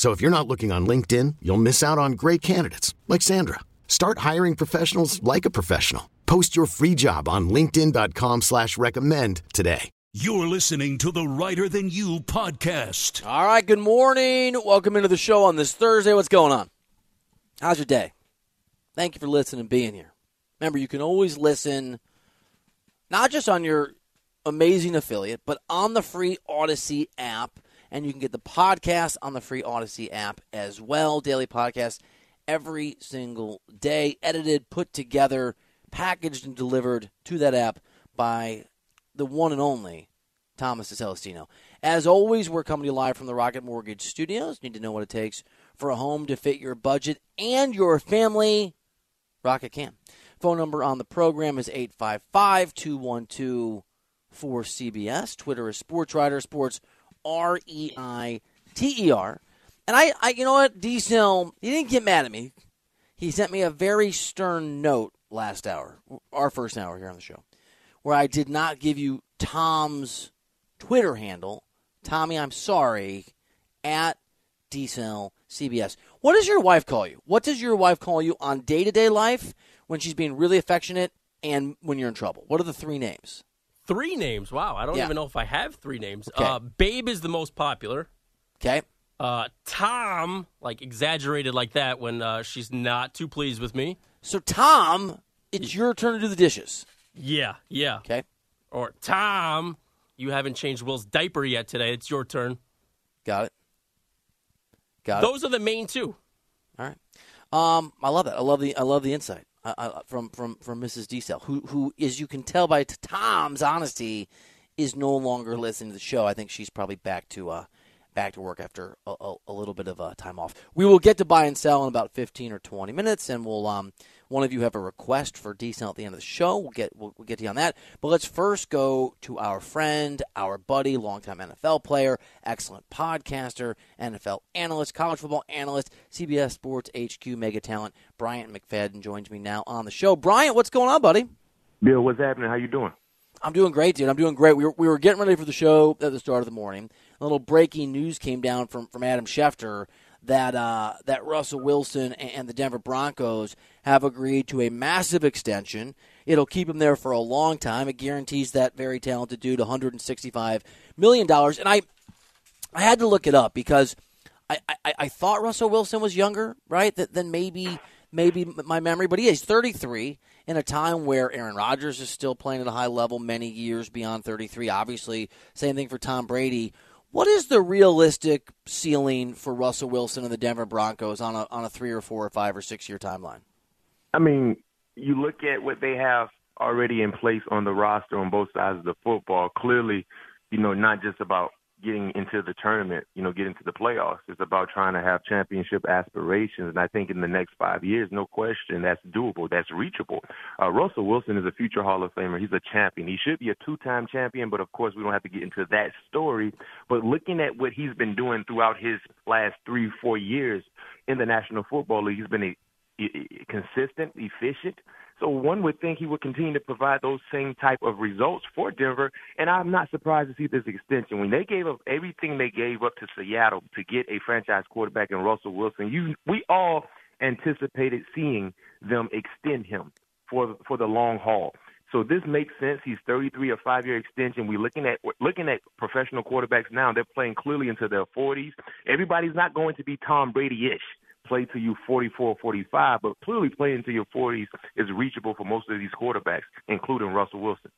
So if you're not looking on LinkedIn, you'll miss out on great candidates like Sandra. Start hiring professionals like a professional. Post your free job on LinkedIn.com slash recommend today. You're listening to the Reiter Than You podcast. All right, good morning. Welcome into the show on this Thursday. What's going on? How's your day? Thank you for listening and being here. Remember, you can always listen not just on your amazing affiliate, but on the free Odyssey app and you can get the podcast on the free Odyssey app as well. Daily podcast every single day, edited, put together, packaged, and delivered to that app by the one and only Thomas DeCelestino. As always, we're coming to you live from the Rocket Mortgage Studios. Need to know what it takes for a home to fit your budget and your family. Rocket can. Phone number on the program is 855 212 4CBS. Twitter is Sports Writer Sports R E I T E R. And I, I, you know what, Diesel, he didn't get mad at me. He sent me a very stern note last hour, our first hour here on the show, where I did not give you Tom's Twitter handle. Tommy, I'm sorry, at Diesel CBS. What does your wife call you? What does your wife call you on day to day life when she's being really affectionate and when you're in trouble? What are the three names? Three names. Wow, I don't Yeah. even know if I have three names. Okay. Uh, Babe is the most popular. Okay. Uh, Tom, like exaggerated like that when uh, she's not too pleased with me. So, Tom, it's your turn to do the dishes. Yeah, yeah. Okay. Or Tom, you haven't changed Will's diaper yet today. It's your turn. Got it. Got it. Those are the main two. All right. Um, I love that. I love the I love the insight I, I, from from from Mrs. Diesel, who who, as you can tell by Tom's honesty, is no longer listening to the show. I think she's probably back to uh back to work after a, a, a little bit of uh, time off. We will get to buy and sell in about fifteen or twenty minutes, and we'll um one of you have a request for Diesel at the end of the show. We'll get we'll, we'll get to you on that. But let's first go to our friend, our buddy, longtime NFL player, excellent podcaster, NFL analyst, college football analyst, CBS Sports HQ mega talent, Bryant McFadden joins me now on the show. Bryant, what's going on, buddy? Bill, what's happening? How you doing? I'm doing great, dude. I'm doing great. We were, we were getting ready for the show at the start of the morning. A little breaking news came down from, from Adam Schefter that uh, that Russell Wilson and, the Denver Broncos have agreed to a massive extension. It'll keep him there for a long time. It guarantees that very talented dude 165 million dollars. And I I had to look it up because I, I, I thought Russell Wilson was younger, right? That than maybe maybe my memory, but he is 33 in a time where Aaron Rodgers is still playing at a high level, many years beyond 33. Obviously, same thing for Tom Brady. What is the realistic ceiling for Russell Wilson and the Denver Broncos on a on a three or four or five or six year timeline? I mean, you look at what they have already in place on the roster on both sides of the football. Clearly, you know, not just about getting into the tournament, you know, getting to the playoffs. It's about trying to have championship aspirations. And I think in the next five years, no question, that's doable, that's reachable. Uh, Russell Wilson is a future Hall of Famer. He's a champion. He should be a two-time champion, but of course, we don't have to get into that story. But looking at what he's been doing throughout his last three, four years in the National Football League, he's been a- consistent, efficient. So one would think he would continue to provide those same type of results for Denver, and I'm not surprised to see this extension. When they gave up everything they gave up to Seattle to get a franchise quarterback in Russell Wilson, you we all anticipated seeing them extend him for for the long haul. So this makes sense. He's 33, a five-year extension. We're looking at we're looking at professional quarterbacks now. They're playing clearly into their 40s. Everybody's not going to be Tom Brady-ish play to you 44, 45, but clearly playing to your 40s is reachable for most of these quarterbacks, including Russell Wilson.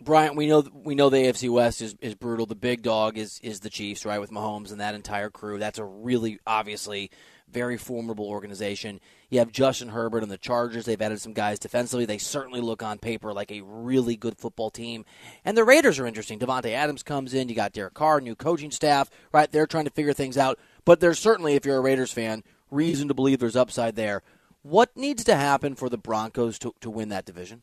Bryant, we know we know the AFC West is, is brutal. The big dog is is the Chiefs, right, with Mahomes and that entire crew. That's a really obviously very formidable organization. You have Justin Herbert and the Chargers. They've added some guys defensively. They certainly look on paper like a really good football team. And the Raiders are interesting. Davante Adams comes in. You got Derek Carr, new coaching staff, right? They're trying to figure things out. But there's certainly, if you're a Raiders fan, reason to believe there's upside there. What needs to happen for the Broncos to, to win that division?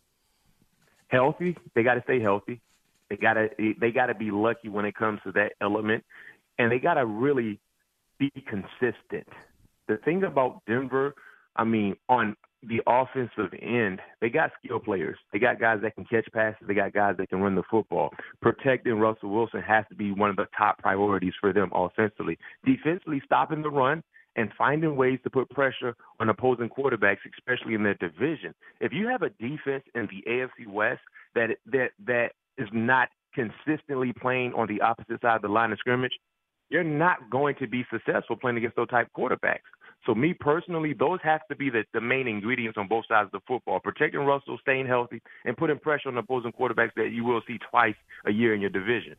Healthy. They got to stay healthy. They got to they got to be lucky when it comes to that element, and they got to really be consistent the thing about Denver, I mean, on the offensive end, they got skill players. They got guys that can catch passes. They got guys that can run the football. Protecting Russell Wilson has to be one of the top priorities for them offensively. Defensively, stopping the run and finding ways to put pressure on opposing quarterbacks, especially in their division. If you have a defense in the AFC West that that that is not consistently playing on the opposite side of the line of scrimmage, you're not going to be successful playing against those type quarterbacks. So me personally, those have to be the, the main ingredients on both sides of the football. Protecting Russell, staying healthy, and putting pressure on opposing quarterbacks that you will see twice a year in your division.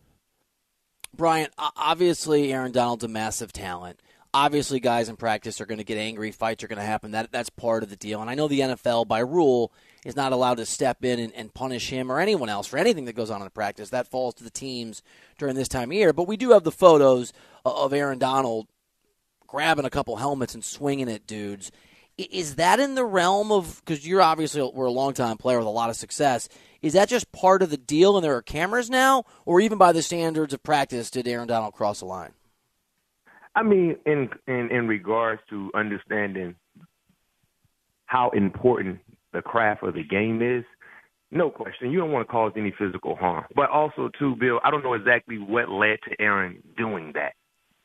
Brian, obviously Aaron Donald's a massive talent. Obviously, guys in practice are going to get angry. Fights are going to happen. That that's part of the deal. And I know the NFL, by rule, is not allowed to step in and, and punish him or anyone else for anything that goes on in practice. That falls to the teams during this time of year. But we do have the photos of Aaron Donald grabbing a couple helmets and swinging at dudes. Is that in the realm of because you're obviously we're a long time player with a lot of success? Is that just part of the deal and there are cameras now, or even by the standards of practice did Aaron Donald cross the line? I mean, in in in regards to understanding how important the craft of the game is, no question. You don't want to cause any physical harm. But also, too, Bill, I don't know exactly what led to Aaron doing that.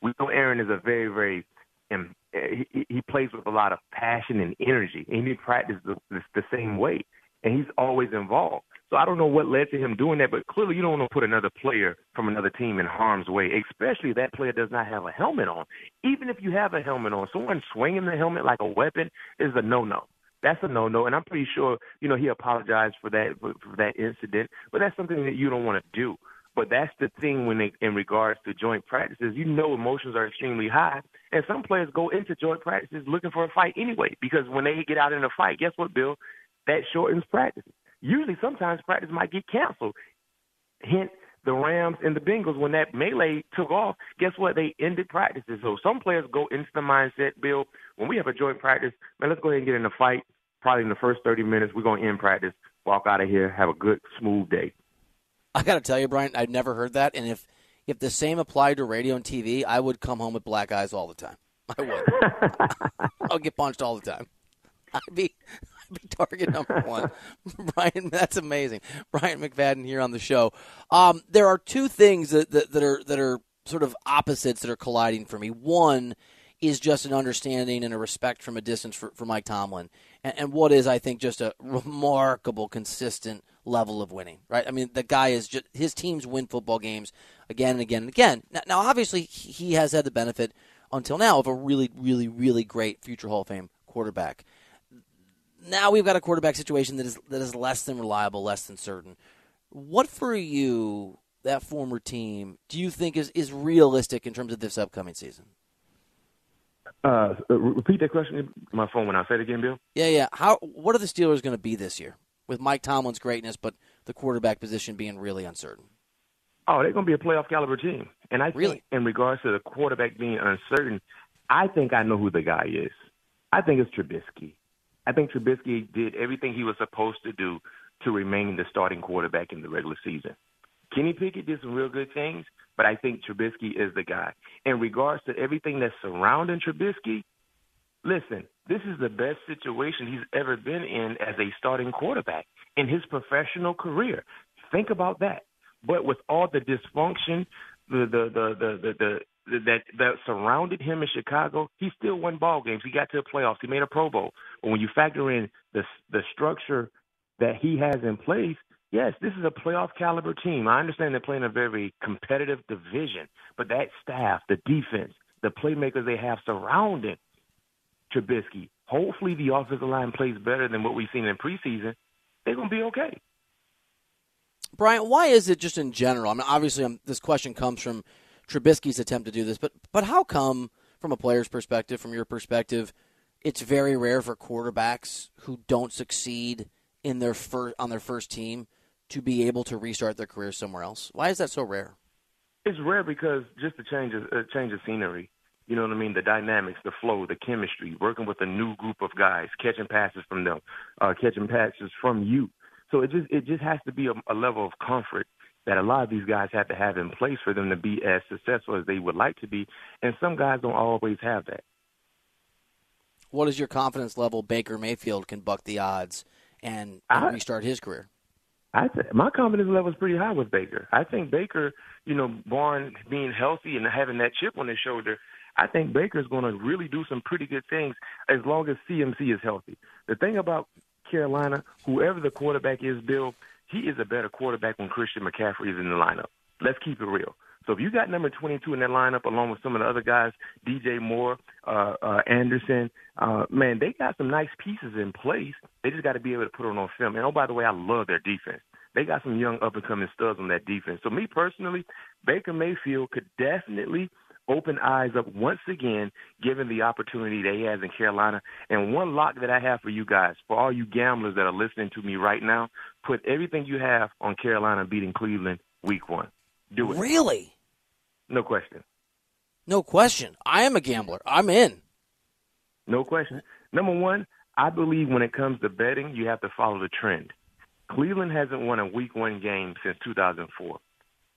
We know Aaron is a very, very and he, he plays with a lot of passion and energy, and he practices the, the, the same way, and he's always involved. So I don't know what led to him doing that, but clearly you don't want to put another player from another team in harm's way, especially if that player does not have a helmet on. Even if you have a helmet on, someone swinging the helmet like a weapon is a no-no. That's a no-no, and I'm pretty sure you know he apologized for that for, for that incident, but that's something that you don't want to do. But that's the thing when they, in regards to joint practices, you know emotions are extremely high, and some players go into joint practices looking for a fight anyway. Because when they get out in a fight, guess what, Bill? That shortens practice. Usually, sometimes practice might get canceled. Hint: the Rams and the Bengals, when that melee took off, guess what? They ended practices. So some players go into the mindset, Bill, when we have a joint practice, man, let's go ahead and get in a fight. Probably in the first 30 minutes, we're going to end practice, walk out of here, have a good, smooth day. I got to tell you, Brian, I've never heard that. And if if the same applied to radio and TV, I would come home with black eyes all the time. I would. I'll get punched all the time. I'd be, be target number one. Brian, that's amazing. Bryant McFadden here on the show. Um, there are two things that, that, that are that are sort of opposites that are colliding for me. One is just an understanding and a respect from a distance for, for Mike Tomlin, and, and what is, I think, just a remarkable, consistent – level of winning, right? I mean, the guy is just his teams win football games again and again and again. Now, now, obviously, he has had the benefit until now of a really, really, really great future Hall of Fame quarterback. Now we've got a quarterback situation that is that is less than reliable, less than certain. What for you, that former team, do you think is is realistic in terms of this upcoming season? Uh, repeat that question. My phone went out. Say it again, Bill. Yeah, yeah. How? What are the Steelers going to be this year? with Mike Tomlin's greatness, but the quarterback position being really uncertain? Oh, they're going to be a playoff caliber team. And I really? think in regards to the quarterback being uncertain, I think I know who the guy is. I think it's Trubisky. I think Trubisky did everything he was supposed to do to remain the starting quarterback in the regular season. Kenny Pickett did some real good things, but I think Trubisky is the guy. In regards to everything that's surrounding Trubisky, listen, this is the best situation he's ever been in as a starting quarterback in his professional career. Think about that. But with all the dysfunction, the the the the the, the, that that surrounded him in Chicago, he still won ball games. He got to the playoffs. He made a Pro Bowl. But when you factor in the the structure that he has in place, yes, this is a playoff caliber team. I understand they're playing a very competitive division, but that staff, the defense, the playmakers they have surrounding Trubisky. Hopefully, the offensive line plays better than what we've seen in preseason. They're going to be okay. Brian, why is it just in general? I mean, obviously, um, this question comes from Trubisky's attempt to do this, but but how come, from a player's perspective, from your perspective, it's very rare for quarterbacks who don't succeed in their first on their first team to be able to restart their career somewhere else? Why is that so rare? It's rare because just a change of a change of scenery. You know what I mean? The dynamics, the flow, the chemistry, working with a new group of guys, catching passes from them, uh, catching passes from you. So it just it just has to be a, a level of comfort that a lot of these guys have to have in place for them to be as successful as they would like to be, and some guys don't always have that. What is your confidence level Baker Mayfield can buck the odds and, and I, restart his career? I th- my confidence level is pretty high with Baker. I think Baker, you know, born being healthy and having that chip on his shoulder, I think Baker's going to really do some pretty good things as long as CMC is healthy. The thing about Carolina, whoever the quarterback is, Bill, he is a better quarterback when Christian McCaffrey is in the lineup. Let's keep it real. So if you got number 22 in that lineup along with some of the other guys, DJ Moore, uh, uh, Anderson, uh, man, they got some nice pieces in place. They just got to be able to put it on film. And oh, by the way, I love their defense. They got some young up and coming studs on that defense. So me personally, Baker Mayfield could definitely – open eyes up once again, given the opportunity that he has in Carolina. And one lock that I have for you guys, for all you gamblers that are listening to me right now, put everything you have on Carolina beating Cleveland week one. Do it. Really? No question. No question. I am a gambler. I'm in. No question. Number one, I believe when it comes to betting, you have to follow the trend. Cleveland hasn't won a week one game since 2004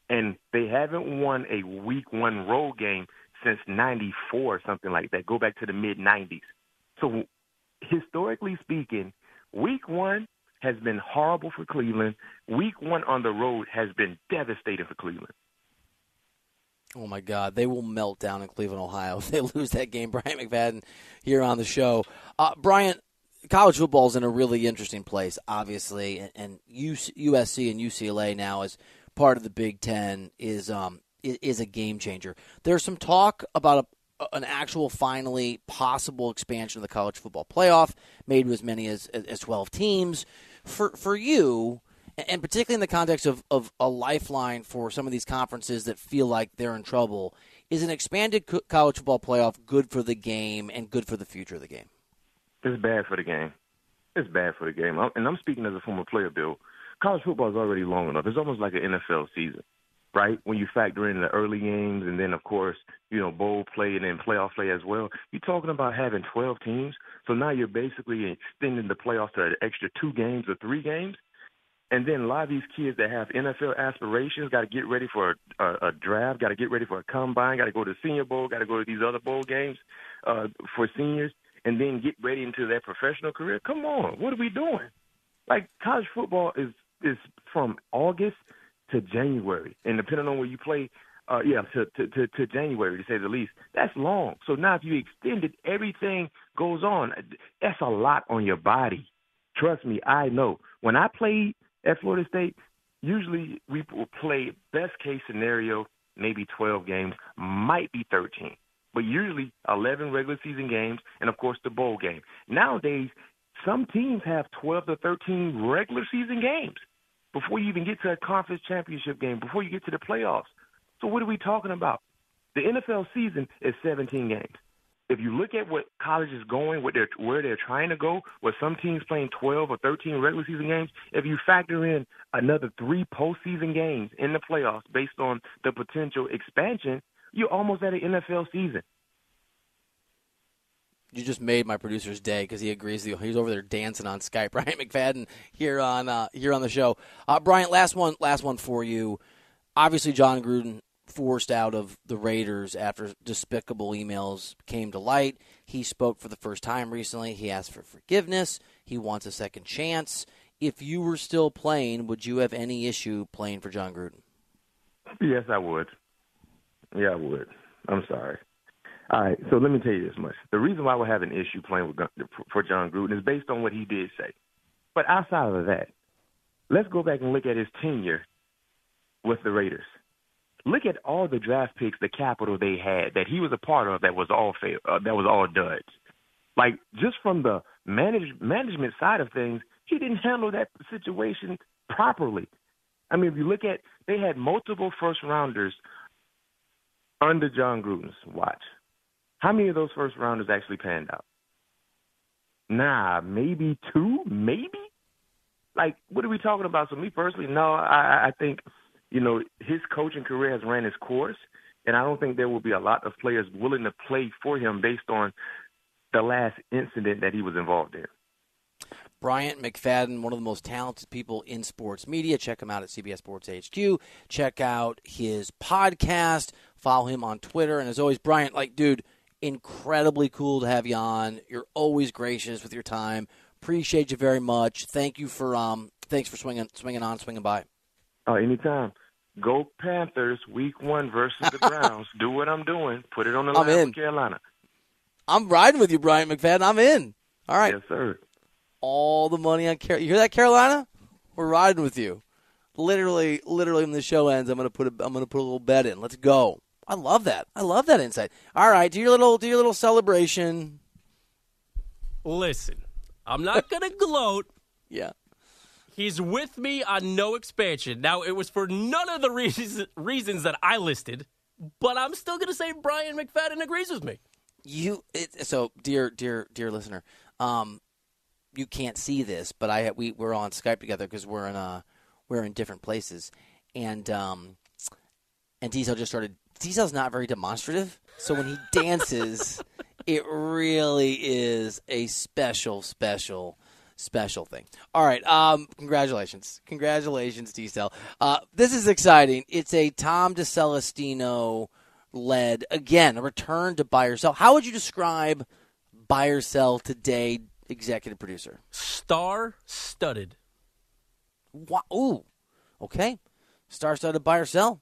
and they haven't won a week one road game since 94 or something like that. Go back to the mid 90s. So, historically speaking, week one has been horrible for Cleveland. Week one on the road has been devastating for Cleveland. Oh my God, they will melt down in Cleveland, Ohio if they lose that game. Bryant McFadden here on the show. Uh, Brian, college football is in a really interesting place, obviously, and, and USC and UCLA now is part of the Big Ten is um is a game changer. There's some talk about a, an actual finally possible expansion of the college football playoff, made with as many as as 12 teams. For for you, and particularly in the context of, of a lifeline for some of these conferences that feel like they're in trouble, is an expanded college football playoff good for the game and good for the future of the game? It's bad for the game. It's bad for the game. And I'm speaking as a former player, Bill college football is already long enough. It's almost like an NFL season, right? When you factor in the early games and then, of course, you know, bowl play and then playoff play as well. You're talking about having 12 teams. So now you're basically extending the playoffs to an extra two games or three games. And then a lot of these kids that have NFL aspirations got to get ready for a, a, a draft, got to get ready for a combine, got to go to Senior Bowl, got to go to these other bowl games uh, for seniors, and then get ready into their professional career. Come on, what are we doing? Like college football is is from August to January, and depending on where you play, uh, yeah, to, to, to, to January to say the least. That's long. So now if you extend it, everything goes on. That's a lot on your body. Trust me, I know. When I played at Florida State, usually we will play best case scenario, maybe 12 games, might be 13, but usually 11 regular season games, and of course the bowl game. Nowadays, some teams have 12 to 13 regular season games before you even get to a conference championship game, before you get to the playoffs. So what are we talking about? The NFL season is 17 games. If you look at what college is going, what they're, where they're trying to go, with some teams playing 12 or 13 regular season games, if you factor in another three postseason games in the playoffs based on the potential expansion, you're almost at an NFL season. You just made my producer's day because he agrees with you. He's over there dancing on Skype. Bryant McFadden here on uh, here on the show. Uh, Brian, last one, last one for you. Obviously, Jon Gruden forced out of the Raiders after despicable emails came to light. He spoke for the first time recently. He asked for forgiveness. He wants a second chance. If you were still playing, would you have any issue playing for Jon Gruden? Yes, I would. Yeah, I would. I'm sorry. All right, so let me tell you this much. The reason why we have an issue playing with for Jon Gruden is based on what he did say. But outside of that, let's go back and look at his tenure with the Raiders. Look at all the draft picks, the capital they had that he was a part of that was all fail, uh, that was all duds. like just from the manage, management side of things, he didn't handle that situation properly. I mean, if you look at, they had multiple first rounders under Jon Gruden's watch. How many of those first rounders actually panned out? Nah, maybe two, maybe. Like, what are we talking about? So, me personally, no, I, I think, you know, his coaching career has ran its course, and I don't think there will be a lot of players willing to play for him based on the last incident that he was involved in. Bryant McFadden, one of the most talented people in sports media. Check him out at CBS Sports HQ. Check out his podcast. Follow him on Twitter. And as always, Bryant, like, dude, incredibly cool to have you on. You're always gracious with your time. Appreciate you very much. Thank you for um. Thanks for swinging swinging on, swinging by. Oh, anytime. Go Panthers, Week One versus the Browns. Do what I'm doing. Put it on the I'm line in. with Carolina. I'm riding with you, Bryant McFadden. I'm in. All right. Yes, sir. All the money on Carolina. You hear that, Carolina? We're riding with you. Literally, literally, when the show ends, I'm gonna put a, I'm gonna put a little bet in. Let's go. I love that. I love that insight. All right, do your little do your little celebration. Listen, I'm not going to gloat. Yeah. He's with me on no expansion. Now, it was for none of the reasons, reasons that I listed, but I'm still going to say Bryant McFadden agrees with me. You it, so dear dear dear listener, um, you can't see this, but I we we're on Skype together because we're in uh we're in different places, and um, and Diesel just started. Diesel's not very demonstrative, so when he dances, it really is a special, special, special thing. All right, um, congratulations, congratulations, Diesel. Uh, this is exciting. It's a Tom DeCelestino led again a return to buy or sell. How would you describe buy or sell today, executive producer? Star studded. Wow. Ooh, okay. Star studded buy or sell.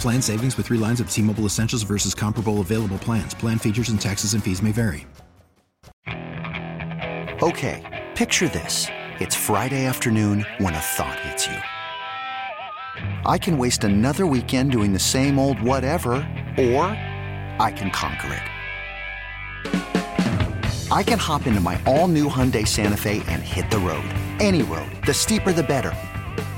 Plan savings with three lines of T Mobile Essentials versus comparable available plans. Plan features and taxes and fees may vary. Okay, picture this. It's Friday afternoon when a thought hits you. I can waste another weekend doing the same old whatever, or I can conquer it. I can hop into my all new Hyundai Santa Fe and hit the road. Any road. The steeper, the better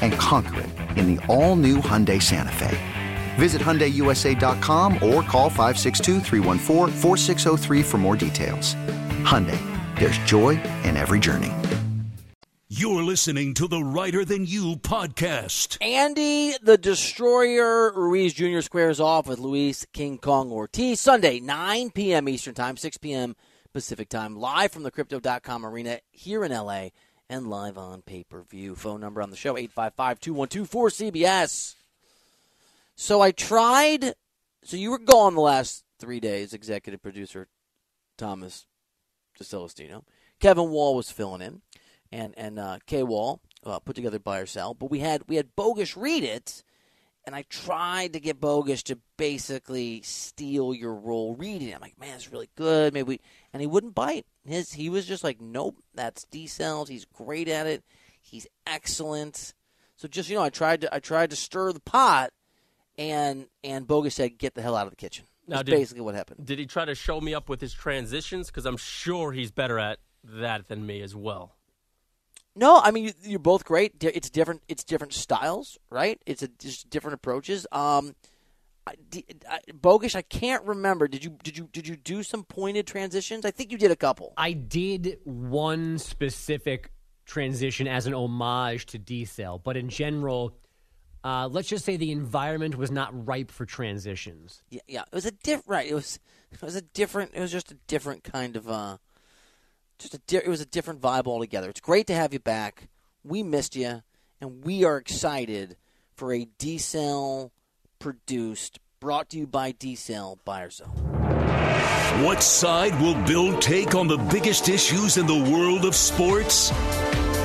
And conquer it in the all-new Hyundai Santa Fe. Visit HyundaiUSA.com or call 562 for more details. Hyundai, there's joy in every journey. You're listening to the Reiter Than You podcast. Andy the Destroyer Ruiz Jr. squares off with Luis King Kong Ortiz Sunday, 9 p.m. Eastern Time, 6 p.m. Pacific Time, live from the Crypto.com arena here in LA and live on pay per view. Phone number on the show 855 212 4CBS. So I tried. So you were gone the last three days, executive producer Thomas DeCelestino. Kevin Wall was filling in, and and uh, K Wall uh, put together or sell. But we had we had Bogus read it, and I tried to get Bogus to basically steal your role reading. I'm like, man, it's really good. Maybe we, and he wouldn't bite. His he was just like, nope, that's D cells. He's great at it. He's excellent. So just you know, I tried to I tried to stir the pot, and and Bogus said, "Get the hell out of the kitchen." Now, did- basically what happened. Did he try to show me up with his transitions? Because I'm sure he's better at that than me as well. No, I mean you, you're both great. It's different. It's different styles, right? It's a, just different approaches. Um, I, I, Bogus, I can't remember. Did you did you did you do some pointed transitions? I think you did a couple. I did one specific transition as an homage to D Cell, but in general, uh, let's just say the environment was not ripe for transitions. Yeah, yeah. It was a different. Right. It was. It was a different. It was just a different kind of. uh Just a. Di- it was a different vibe altogether. It's great to have you back. We missed you, and we are excited for a D Cell produced, brought to you by D Cell. Buy or sell. What side will Bill take on the biggest issues in the world of sports?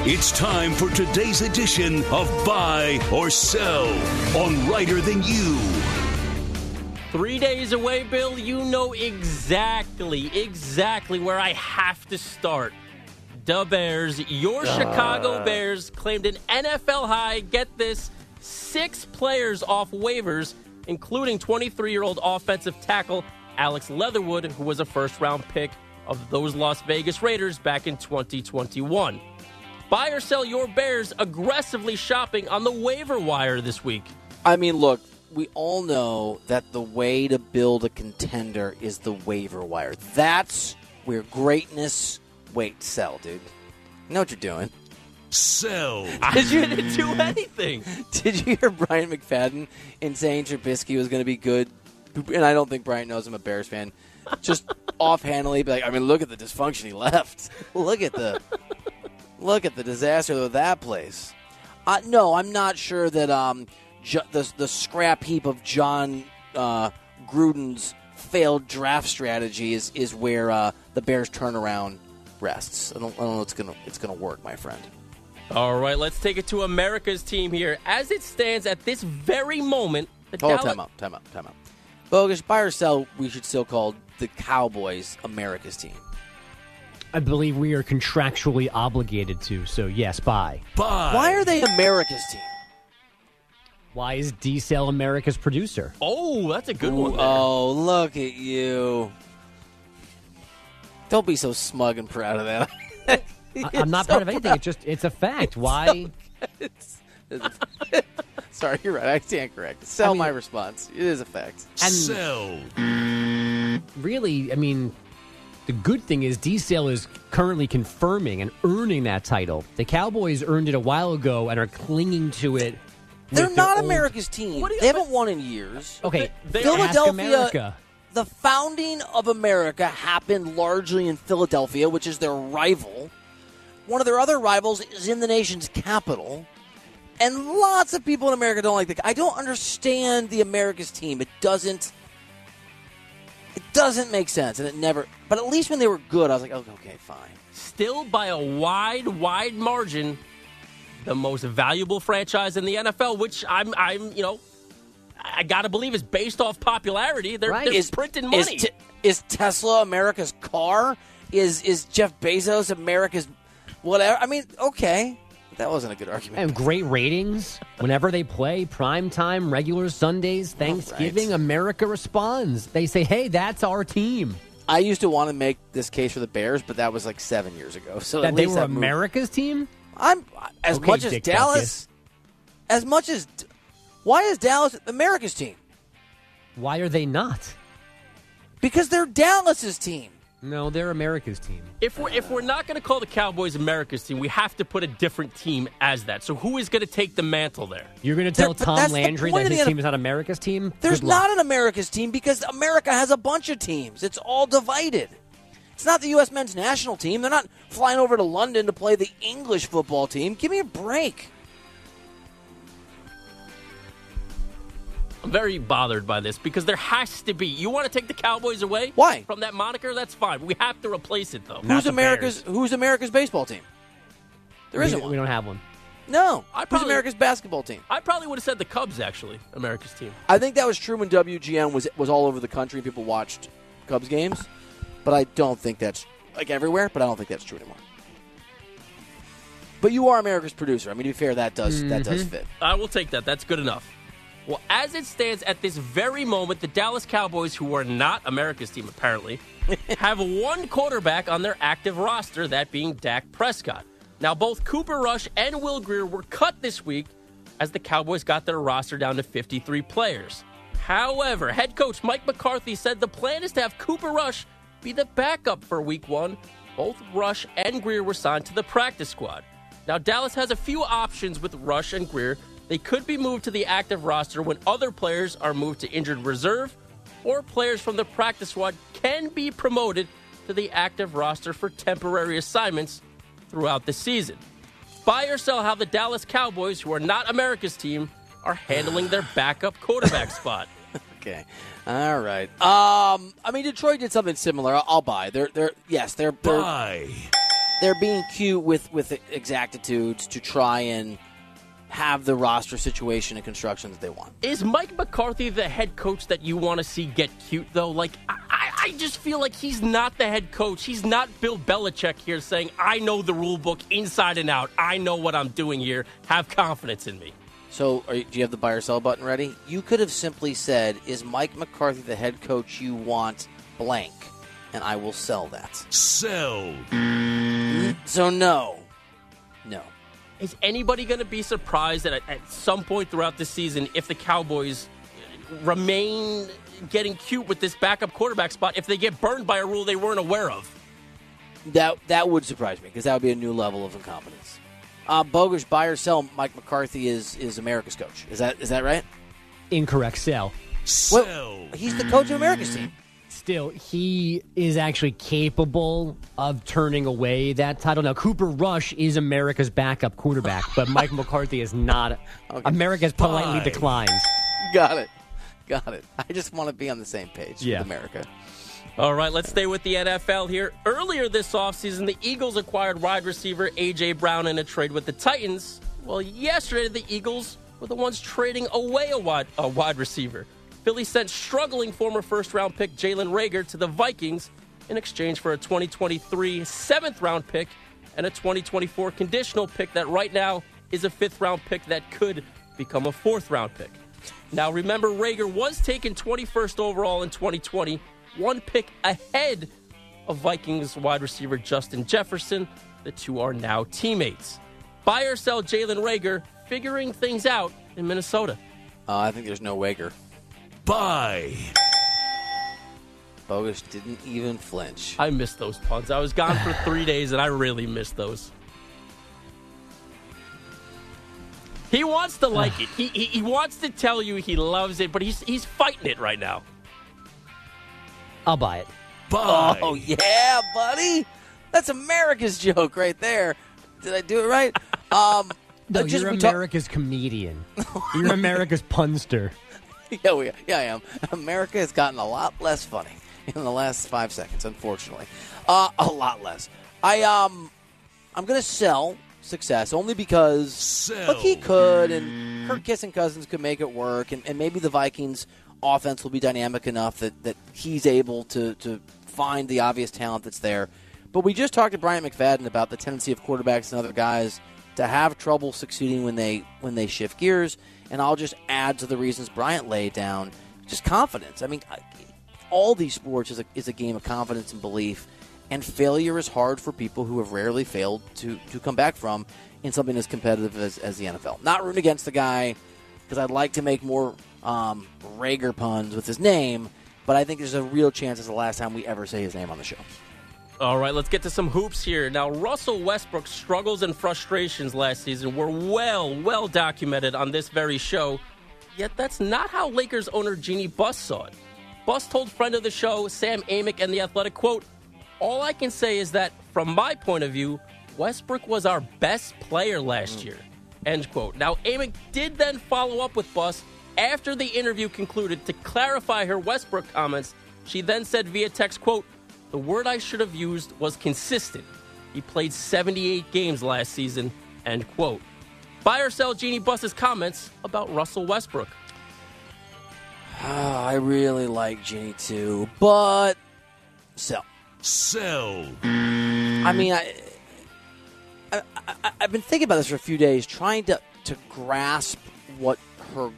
It's time for today's edition of Buy or Sell on Reiter Than You. Three days away, Bill, you know exactly, exactly where I have to start. The Bears, your ah. Chicago Bears, claimed an NFL high, get this, six players off waivers, including 23 year old offensive tackle Alex Leatherwood, who was a first round pick of those Las Vegas Raiders back in 2021. Buy or sell your Bears aggressively shopping on the waiver wire this week. I mean, look, we all know that the way to build a contender is the waiver wire. That's where greatness. Wait, sell, dude. You know what you're doing. Sell. Because you didn't do anything. Did you hear Bryant McFadden in saying Trubisky was going to be good? And I don't think Brian knows I'm a Bears fan. Just offhandedly, be like, I mean, look at the dysfunction he left. look at the look at the disaster of that place. Uh, no, I'm not sure that um, ju- the the scrap heap of Jon uh, Gruden's failed draft strategy is is where uh, the Bears turnaround rests. I don't, I don't know. It's gonna it's gonna work, my friend. All right, let's take it to America's team here. As it stands at this very moment, the Hold Dallas- time out, time out, time out. Bogus, buy or sell, we should still call the Cowboys America's team. I believe we are contractually obligated to, so yes, buy. Buy. Why are they America's team? Why is D Cell America's producer? Oh, that's a good one. there. Oh, look at you. Don't be so smug and proud of that. I, am not proud of anything. It's just it's a fact. Why? Sorry, you're right. I stand correct. Sell I mean- my response. It is a fact. And Sell. really, I mean, the good thing is D Cell is currently confirming and earning that title. The Cowboys earned it a while ago and are clinging to it. They're with their not old- America's team. What you- they haven't won in years. Okay, They- ask Philadelphia- America. The founding of America happened largely in Philadelphia, which is their rival. One of their other rivals is in the nation's capital. And lots of people in America don't like the. I don't understand the America's team. It doesn't. It doesn't make sense, and it never. But at least when they were good, I was like, oh, okay, fine. Still by a wide, wide margin, the most valuable franchise in the NFL, which I'm, I'm, you know, I got to believe is based off popularity. They're, Right. they're Is printing is, money. Te- is Tesla America's car? Is is Jeff Bezos America's whatever? I mean, okay, that wasn't a good argument. And great ratings whenever they play prime time, regular Sundays, Thanksgiving. America responds. They say, "Hey, that's our team." I used to want to make this case for the Bears, but that was like seven years ago. So that at they least were that moved. America's team. I'm as Okay, much as Dick Dallas, as much as why is Dallas America's team? Why are they not? Because they're Dallas's team. No, they're America's team. if we're if we're not going to call the Cowboys America's team, we have to put a different team as that. So who is going to take the mantle there? You're going to tell but Tom Landry that his the team is not America's team? There's not an America's team because America has a bunch of teams. It's all divided. It's not the U.S. men's national team. They're not flying over to London to play the English football team. Give me a break. I'm very bothered by this because there has to be. You want to take the Cowboys away? Why? From that moniker? That's fine. We have to replace it, though. Who's the America's Who's America's baseball team? There we, isn't we one. We don't have one. No. I Who's probably- America's basketball team? I probably would have said the Cubs, actually, America's team. I think that was true when WGN was was all over the country and people watched Cubs games. But I don't think that's like everywhere. But I don't think that's true anymore. But you are America's producer. I mean, to be fair, that does that does Mhm. fit. I will take that. That's good enough. Well, as it stands at this very moment, the Dallas Cowboys, who are not America's team apparently, have one quarterback on their active roster, that being Dak Prescott. Now, both Cooper Rush and Will Grier were cut this week as the Cowboys got their roster down to 53 players. However, head coach Mike McCarthy said the plan is to have Cooper Rush be the backup for week one. Both Rush and Grier were signed to the practice squad. Now, Dallas has a few options with Rush and Grier. They could be moved to the active roster when other players are moved to injured reserve, or players from the practice squad can be promoted to the active roster for temporary assignments throughout the season. Buy or sell how the Dallas Cowboys, who are not America's team, are handling their backup quarterback spot. Okay. All right. Um, I mean, Detroit did something similar. I'll, I'll buy. They're they're yes, they're they're, Buy. they're being cute with with exactitudes to try and have the roster situation and construction that they want. Is Mike McCarthy the head coach that you want to see get cute, though? Like, I, I, I just feel like he's not the head coach. He's not Bill Belichick here saying, I know the rule book inside and out. I know what I'm doing here. Have confidence in me. So, are you, do you have the buy or sell button ready? You could have simply said, "Is Mike McCarthy the head coach you want?" Blank, and I will sell that. Sell. So no, no. Is anybody going to be surprised that at, at some point throughout the season, if the Cowboys remain getting cute with this backup quarterback spot, if they get burned by a rule they weren't aware of? That that would surprise me because that would be a new level of incompetence. Uh, Bogus, buy or sell? Mike McCarthy is is America's coach. Is that is that right? Incorrect. Sell. Well, he's the coach of America's team. Still, he is actually capable of turning away that title. Now, Cooper Rush is America's backup quarterback, but Mike McCarthy is not. America's politely Fine. declines. Got it, got it. I just want to be on the same page Yeah. with America. All right, let's stay with the NFL here. Earlier this offseason, the Eagles acquired wide receiver A.J. Brown in a trade with the Titans. Well, yesterday, the Eagles were the ones trading away a wide, a wide receiver. Philly sent struggling former first round pick Jalen Reagor to the Vikings in exchange for a 2023 seventh round pick and a 2024 conditional pick that right now is a fifth round pick that could become a fourth round pick. Now, remember, Reagor was taken 21st overall in 2020, one pick ahead of Vikings wide receiver Justin Jefferson. The two are now teammates. Buy or sell Jalen Reagor, figuring things out in Minnesota. Uh, I think there's no Wager. Buy. Bogus didn't even flinch. I missed those puns. I was gone for three days, and I really missed those. He wants to like it. He, he he wants to tell you he loves it, but he's he's fighting it right now. I'll buy it. Buy. Oh yeah, buddy. That's America's joke right there. Did I do it right? Um, No, just you're talk- America's comedian. You're America's punster. yeah, we, yeah, I am. America has gotten a lot less funny in the last five seconds, unfortunately. Uh, a lot less. I um, I'm gonna sell success only because look, he could, and her kissing cousins could make it work, and, and maybe the Vikings offense will be dynamic enough that, that he's able to to find the obvious talent that's there. But we just talked to Bryant McFadden about the tendency of quarterbacks and other guys to have trouble succeeding when they when they shift gears. And I'll just add to the reasons Bryant laid down, just confidence. I mean, all these sports is a, is a game of confidence and belief, and failure is hard for people who have rarely failed to to come back from in something as competitive as, as the NFL. Not rooting against the guy because I'd like to make more um, Reagor puns with his name, but I think there's a real chance it's the last time we ever say his name on the show. All right, let's get to some hoops here. Now, Russell Westbrook's struggles and frustrations last season were well, well documented on this very show. Yet that's not how Lakers owner Jeannie Buss saw it. Buss told friend of the show, Sam Amick, and The Athletic, quote, All I can say is that, from my point of view, Westbrook was our best player last year. End quote. Now, Amick did then follow up with Buss after the interview concluded to clarify her Westbrook comments. She then said via text, quote, the word I should have used was consistent. He played 78 games last season, end quote. Buy or sell Jeannie Buss's comments about Russell Westbrook. Ah, I really like Ginny too, but sell. Sell. I mean, I, I, I, I've been thinking about this for a few days, trying to to grasp what her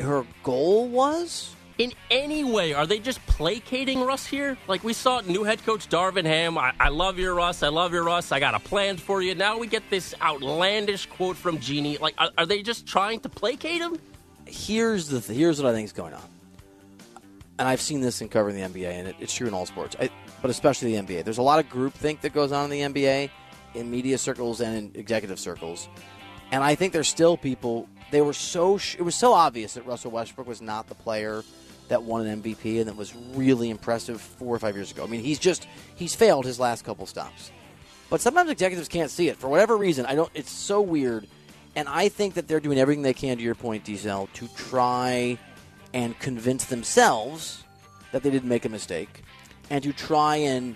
her goal was. In any way, are they just placating Russ here? Like we saw new head coach Darvin Ham. I, I love you, Russ. I love you, Russ. I got a plan for you. Now we get this outlandish quote from Jeannie. Like, are, are they just trying to placate him? Here's the th- here's what I think is going on, and I've seen this in covering the NBA, and it, it's true in all sports, I, but especially the NBA. There's a lot of groupthink that goes on in the NBA, in media circles and in executive circles, and I think there's still people. They were so sh- it was so obvious that Russell Westbrook was not the player that won an MVP and that was really impressive four or five years ago. I mean, he's just he's failed his last couple stops. But sometimes executives can't see it for whatever reason. I don't. It's so weird, and I think that they're doing everything they can. To your point, Diesel, to try and convince themselves that they didn't make a mistake, and to try and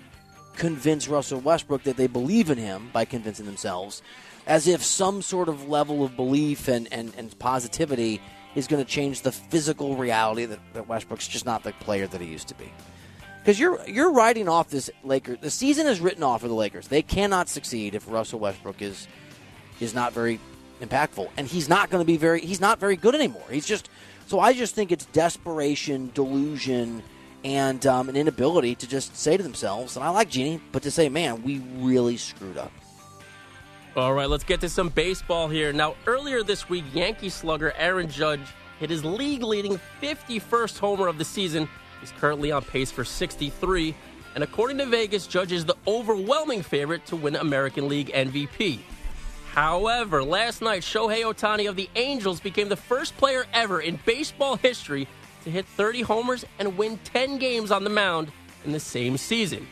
convince Russell Westbrook that they believe in him by convincing themselves, as if some sort of level of belief and, and, and positivity is going to change the physical reality that, that Westbrook's just not the player that he used to be. Because you're you're writing off this Lakers. The season is written off for the Lakers. They cannot succeed if Russell Westbrook is is not very impactful, and he's not going to be very. He's not very good anymore. He's just. So I just think it's desperation, delusion, and um, an inability to just say to themselves, and I like Jeanie, but to say, man, we really screwed up. All right, let's get to some baseball here. Now, earlier this week, Yankee slugger Aaron Judge hit his league leading 51st homer of the season. He's currently on pace for 63. And according to Vegas, Judge is the overwhelming favorite to win American League MVP. However, last night, Shohei Ohtani of the Angels became the first player ever in baseball history to hit 30 homers and win 10 games on the mound in the same season.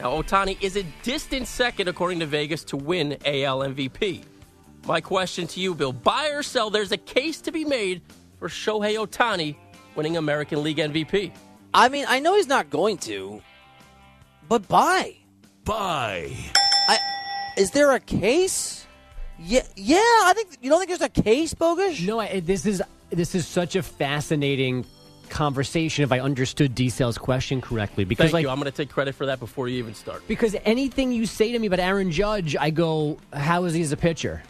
Now, Ohtani is a distant second, according to Vegas, to win AL MVP. My question to you, Bill buy or sell, there's a case to be made for Shohei Ohtani winning American League MVP. I mean, I know he's not going to, but buy. Buy. I, is there a case? Yeah, yeah. I think you don't think there's a case, Bogus. No, I, this is this is such a fascinating conversation. If I understood D-Cell's question correctly, because Thank like you. I'm going to take credit for that before you even start. because anything you say to me about Aaron Judge, I go, "How is he as a pitcher?"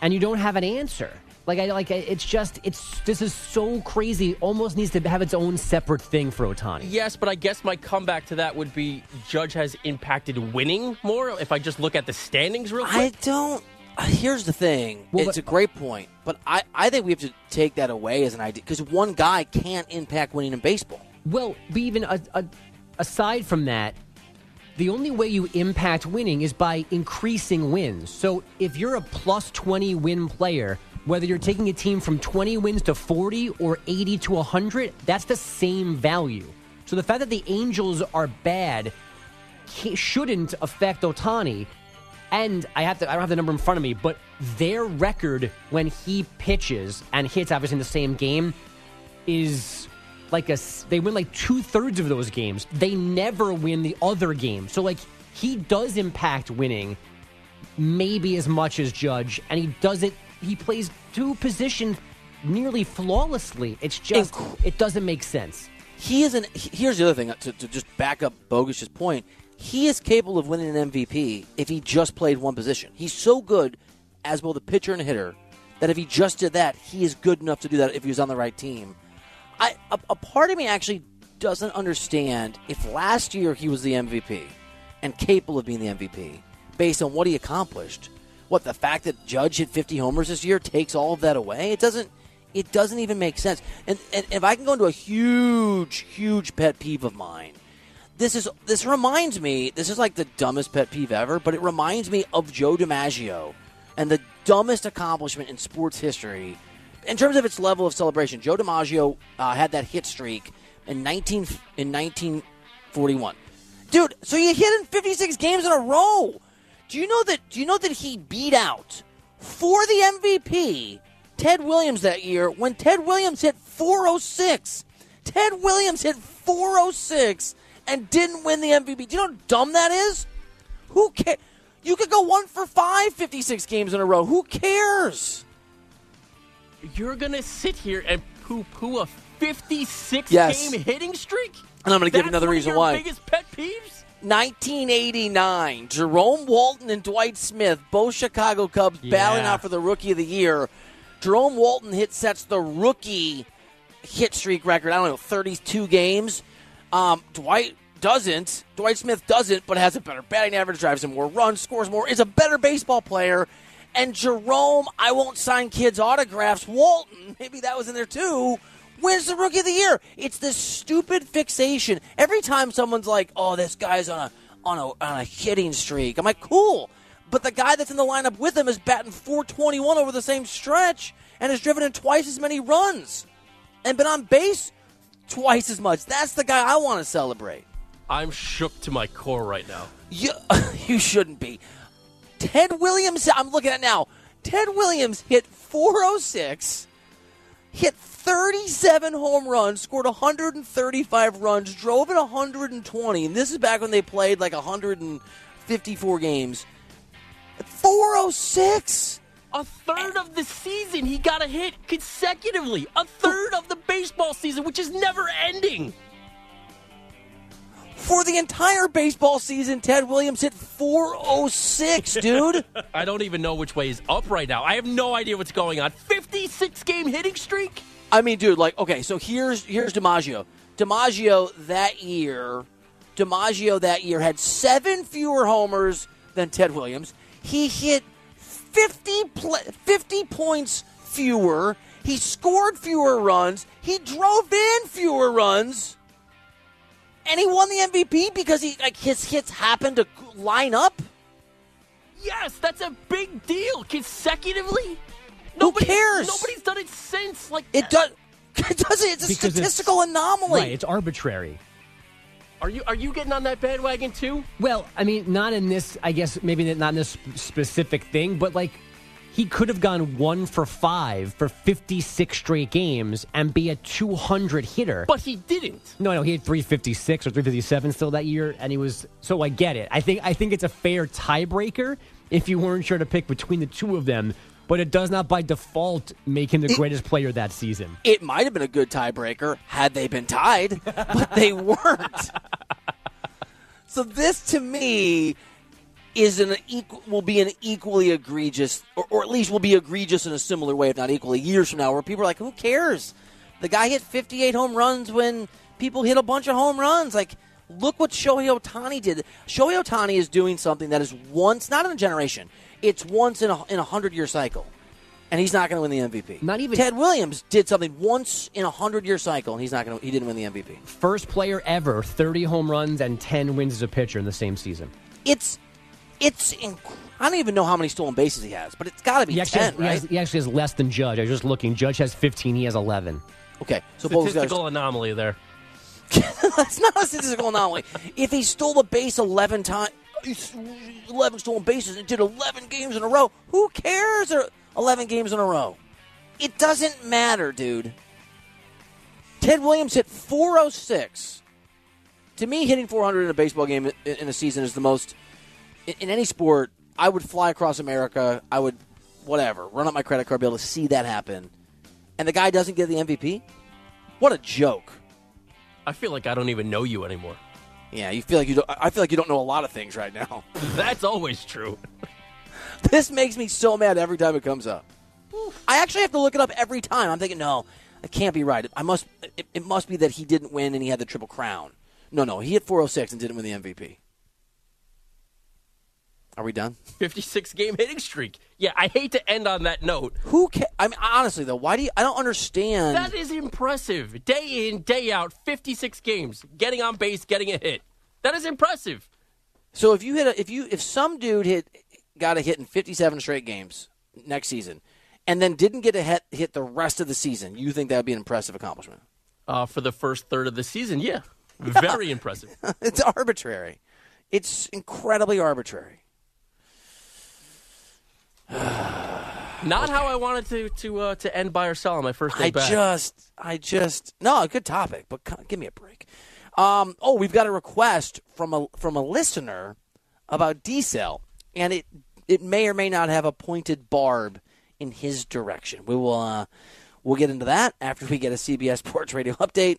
And you don't have an answer. Like I like it's just it's this is so crazy. Almost needs to have its own separate thing for Ohtani. Yes, but I guess my comeback to that would be Judge has impacted winning more. If I just look at the standings real quick, I don't. Uh, Here's the thing. Well, it's but- a great point, but I, I think we have to take that away as an idea because one guy can't impact winning in baseball. Well, but even a, a, aside from that, the only way you impact winning is by increasing wins. So if you're a plus 20 win player, whether you're taking a team from 20 wins to 40 or 80 to 100, that's the same value. So the fact that the Angels are bad shouldn't affect Ohtani. And I have to I don't have the number in front of me, but their record when he pitches and hits obviously in the same game is like a they win like two thirds of those games. They never win the other game. So like he does impact winning maybe as much as Judge, and he does it. He plays two positions nearly flawlessly. It's just it doesn't make sense. He isn't. Here's the other thing uh, to, to just back up Bogus's point. He is capable of winning an MVP if he just played one position. He's so good as both a pitcher and a hitter that if he just did that, he is good enough to do that if he was on the right team. I a, a part of me actually doesn't understand if last year he was the MVP and capable of being the MVP based on what he accomplished. What the fact that Judge hit 50 homers this year takes all of that away? It doesn't. It doesn't even make sense. And, and if I can go into a huge, huge pet peeve of mine, this is this reminds me. This is like the dumbest pet peeve ever, but it reminds me of Joe DiMaggio and the dumbest accomplishment in sports history in terms of its level of celebration. Joe DiMaggio uh, had that hit streak in 19 in 1941. Dude, so you hit in 56 games in a row. Do you know that do you know that he beat out for the MVP Ted Williams that year when Ted Williams hit 406. Ted Williams hit 406 and didn't win the MVP. Do you know how dumb that is? Who cares? You could go one for five 56 games in a row. Who cares? you're going to sit here and poo poo a 56 Yes. game hitting streak? And I'm going to give you another one of reason your why. biggest pet peeves? 1989, Jerome Walton and Dwight Smith, both Chicago Cubs, battling out for the Rookie of the Year. Jerome Walton hit sets the rookie hit streak record. I don't know, 32 games. Um, Dwight doesn't. Dwight Smith doesn't, but has a better batting average, drives in more runs, scores more, is a better baseball player. And Jerome, I won't sign kids' autographs. Walton, maybe that was in there too. Wins the Rookie of the Year. It's this stupid fixation. Every time someone's like, "Oh, this guy's on a on a on a hitting streak," I'm like, "Cool," but the guy that's in the lineup with him is batting 421 over the same stretch and has driven in twice as many runs and been on base twice as much. That's the guy I want to celebrate. I'm shook to my core right now. You, you shouldn't be. Ted Williams, I'm looking at now. Ted Williams hit 406, hit 37 home runs, scored 135 runs, drove in 120. And this is back when they played like 154 games. 406? A third of the season, he got a hit consecutively. A third of the baseball season, which is never ending. For the entire baseball season, Ted Williams hit 406, dude. I don't even know which way is up right now. I have no idea what's going on. 56 game hitting streak? I mean, dude, like, okay, so here's here's DiMaggio. DiMaggio that year, DiMaggio that year had seven fewer homers than Ted Williams. He hit 50, pl- 50 points fewer. He scored fewer runs. He drove in fewer runs. And he won the MVP because he like his hits happened to line up. Yes, that's a big deal. Consecutively? Who cares? Nobody's done it since. Like It does. It doesn't. It's a Because it's- statistical anomaly. Right, it's arbitrary. Are you are you getting on that bandwagon too? Well, I mean, not in this. I guess maybe not in this specific thing, but like he could have gone one for five for fifty-six straight games and be a two hundred hitter. But he didn't. No, no, he had 356 or 357 still that year, and he was. So I get it. I think I think it's a fair tiebreaker if you weren't sure to pick between the two of them, but it does not by default make him the greatest player that season. It might have been a good tiebreaker had they been tied, but they weren't. so this, to me, is an equal will be an equally egregious, or, or at least will be egregious in a similar way, if not equally, years from now, where people are like, "Who cares? The guy hit 58 home runs when people hit a bunch of home runs." Like, look what Shohei Ohtani did. Shohei Ohtani is doing something that is once, not in a generation, it's once in a in a hundred year cycle and he's not going to win the MVP. Not even- Ted Williams did something once in a hundred year cycle, and he's not going to. He didn't win the MVP. First player ever, 30 home runs and 10 wins as a pitcher in the same season. It's it's. Inc- I don't even know how many stolen bases he has, but it's got to be He actually, ten, has, he, has, he actually has less than Judge. I was just looking. Judge has 15. He has 11. okay, so both guys. Statistical anomaly there. That's not a statistical anomaly. If he stole a base eleven times, eleven stolen bases, and did eleven games in a row, who cares? Or eleven games in a row, it doesn't matter, dude. Ted Williams hit 406. To me, hitting 400 in a baseball game in a season is the most. In any sport, I would fly across America. I would, whatever, run up my credit card, able to see that happen. And the guy doesn't get the MVP? What a joke. I feel like I don't even know you anymore. Yeah, you feel like you don't. I feel like you don't know a lot of things right now. That's always true. this makes me so mad every time it comes up. I actually have to look it up every time. I'm thinking, no, it can't be right. I must. It, it must be that he didn't win and he had the triple crown. No, no, he hit 406 and didn't win the MVP. Are we done? 56 game hitting streak. Yeah, I hate to end on that note. Who can? I mean, honestly though, why do you? I don't understand. That is impressive. Day in, day out, 56 games, getting on base, getting a hit. That is impressive. So if you hit a, if you if some dude hit got a hit in 57 straight games next season, and then didn't get a hit hit the rest of the season, you think that would be an impressive accomplishment? Uh, for the first third of the season, yeah. Very impressive. it's arbitrary. It's incredibly arbitrary. Not how I wanted to to uh, to end buy or sell on my first day I back. just, I just, no, good topic, but c- give me a break. Um, oh, we've got a request from a from a listener about D-Cell, and it it may or may not have a pointed barb in his direction. We will uh, we'll get into that after we get a CBS Sports Radio update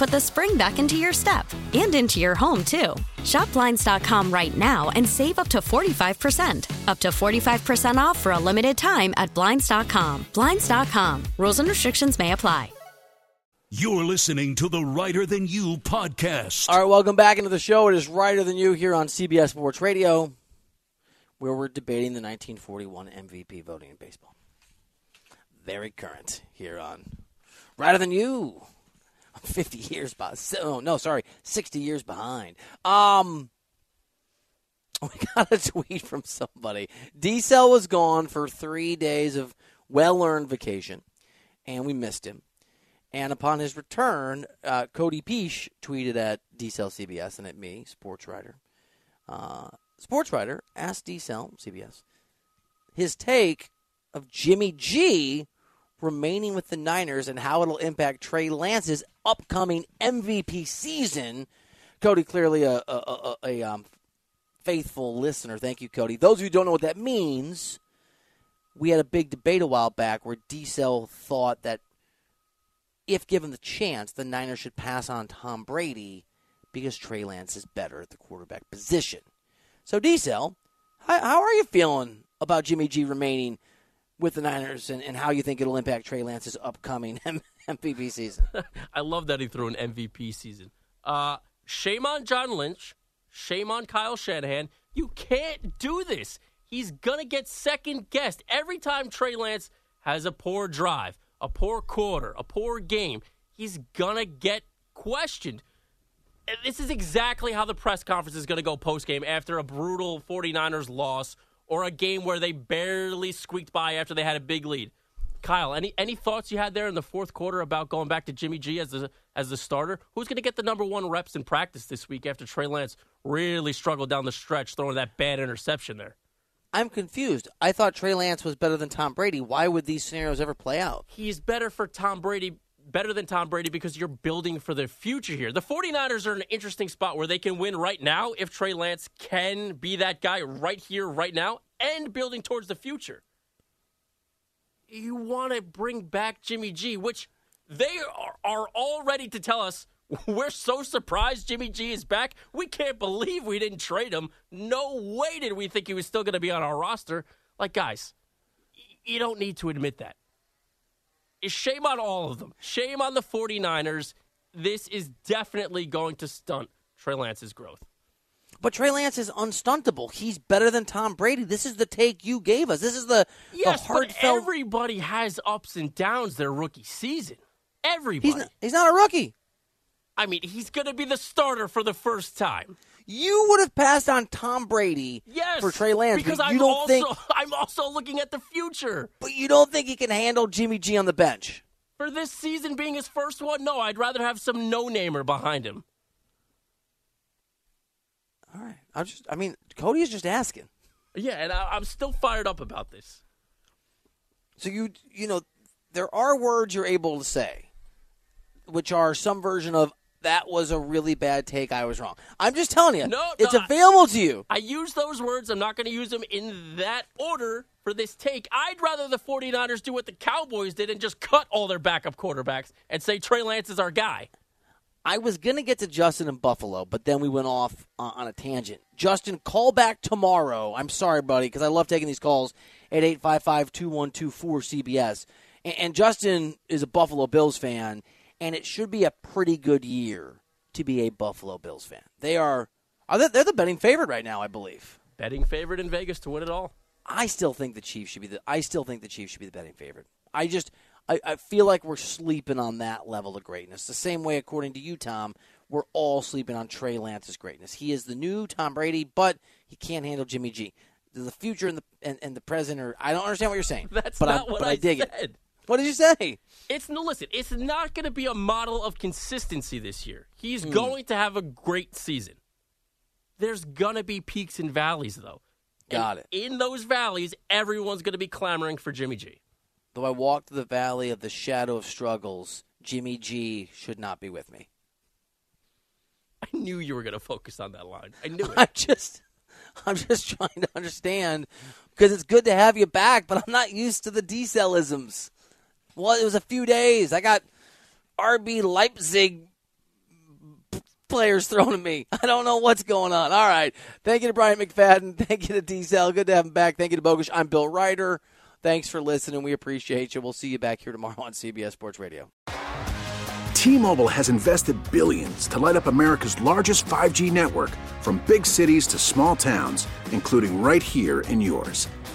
put the spring back into your step and into your home, too. Shop Blinds.com right now and save up to 45%. Up to 45% off for a limited time at Blinds.com. Blinds.com. Rules and restrictions may apply. You're listening to the Reiter Than You podcast. All right, welcome back into the show. It is Reiter Than You here on CBS Sports Radio, where we're debating the 1941 MVP voting in baseball. Very current here on Reiter Than You. 50 years behind. Oh, no, sorry, 60 years behind. Um, we got a tweet from somebody. D Cell was gone for three days of well earned vacation, and we missed him. And upon his return, uh, Cody Peach tweeted at DCell CBS and at me, sports writer. Uh, sports writer asked DCell CBS his take of Jimmy G remaining with the Niners and how it'll impact Trey Lance's upcoming MVP season. Cody, clearly a, a, a, a um, faithful listener. Thank you, Cody. Those of you who don't know what that means, we had a big debate a while back where D-Cell thought that if given the chance, the Niners should pass on Tom Brady because Trey Lance is better at the quarterback position. So, D-Cell, how, how are you feeling about Jimmy G remaining – with the Niners and, and how you think it'll impact Trey Lance's upcoming MVP season. I love that he threw an MVP season. Uh, shame on John Lynch. Shame on Kyle Shanahan. You can't do this. He's going to get second guessed every time Trey Lance has a poor drive, a poor quarter, a poor game. He's going to get questioned. This is exactly how the press conference is going to go post game after a brutal 49ers loss or a game where they barely squeaked by after they had a big lead. Kyle, any any thoughts you had there in the fourth quarter about going back to Jimmy G as the as the starter? Who's going to get the number one reps in practice this week after Trey Lance really struggled down the stretch throwing that bad interception there? I'm confused. I thought Trey Lance was better than Tom Brady. Why would these scenarios ever play out? He's better for Tom Brady better than Tom Brady because you're building for the future here. The 49ers are in an interesting spot where they can win right now if Trey Lance can be that guy right here, right now, and building towards the future. You want to bring back Jimmy G, which they are, are all ready to tell us we're so surprised Jimmy G is back. We can't believe we didn't trade him. No way did we think he was still going to be on our roster. Like, guys, you don't need to admit that shame on all of them. Shame on the 49ers. This is definitely going to stunt Trey Lance's growth. But Trey Lance is unstuntable. He's better than Tom Brady. This is the take you gave us. This is the, yes, the heartfelt. But everybody has ups and downs their rookie season. Everybody. He's not, he's not a rookie. I mean, he's going to be the starter for the first time. You would have passed on Tom Brady Yes, for Trey Lance because but I'm you don't also think, I'm also looking at the future. but you don't think he can handle Jimmy G on the bench. For this season being his first one, no, I'd rather have some no-namer behind him. All right, I'm just. I mean, Cody is just asking. Yeah, and I, I'm still fired up about this. So you you know there are words you're able to say, which are some version of that was a really bad take. I was wrong. I'm just telling you, No, it's no, available to you. I use those words. I'm not going to use them in that order for this take. I'd rather the 49ers do what the Cowboys did and just cut all their backup quarterbacks and say Trey Lance is our guy. I was gonna get to Justin in Buffalo, but then we went off uh, on a tangent. Justin, call back tomorrow. I'm sorry, buddy, because I love taking these calls at 855-2124-CBS. And, and Justin is a Buffalo Bills fan, and it should be a pretty good year to be a Buffalo Bills fan. They are, are they, they're the betting favorite right now, I believe. Betting favorite in Vegas to win it all. I still think the Chiefs should be the. I still think the Chiefs should be the betting favorite. I just I, I feel like we're sleeping on that level of greatness. The same way, according to you, Tom, we're all sleeping on Trey Lance's greatness. He is the new Tom Brady, but he can't handle Jimmy G. The future and the and, and the present are. I don't understand what you're saying. That's but not I, what but I, I dig said. it. What did you say? It's no listen. It's not going to be a model of consistency this year. He's Hmm. going to have a great season. There's going to be peaks and valleys, though. Got And In those valleys, everyone's going to be clamoring for Jimmy G. Though I walked the valley of the shadow of struggles, Jimmy G should not be with me. I knew you were going to focus on that line. I knew it. I'm just, I'm just trying to understand because it's good to have you back, but I'm not used to the decellisms. Well, it was a few days. I got RB Leipzig players thrown at me. I don't know what's going on. All right. Thank you to Bryant McFadden. Thank you to D-Cell. Good to have him back. Thank you to Bogush. I'm Bill Reiter. Thanks for listening. We appreciate you. We'll see you back here tomorrow on CBS Sports Radio. T-Mobile has invested billions to light up America's largest 5G network from big cities to small towns, including right here in yours.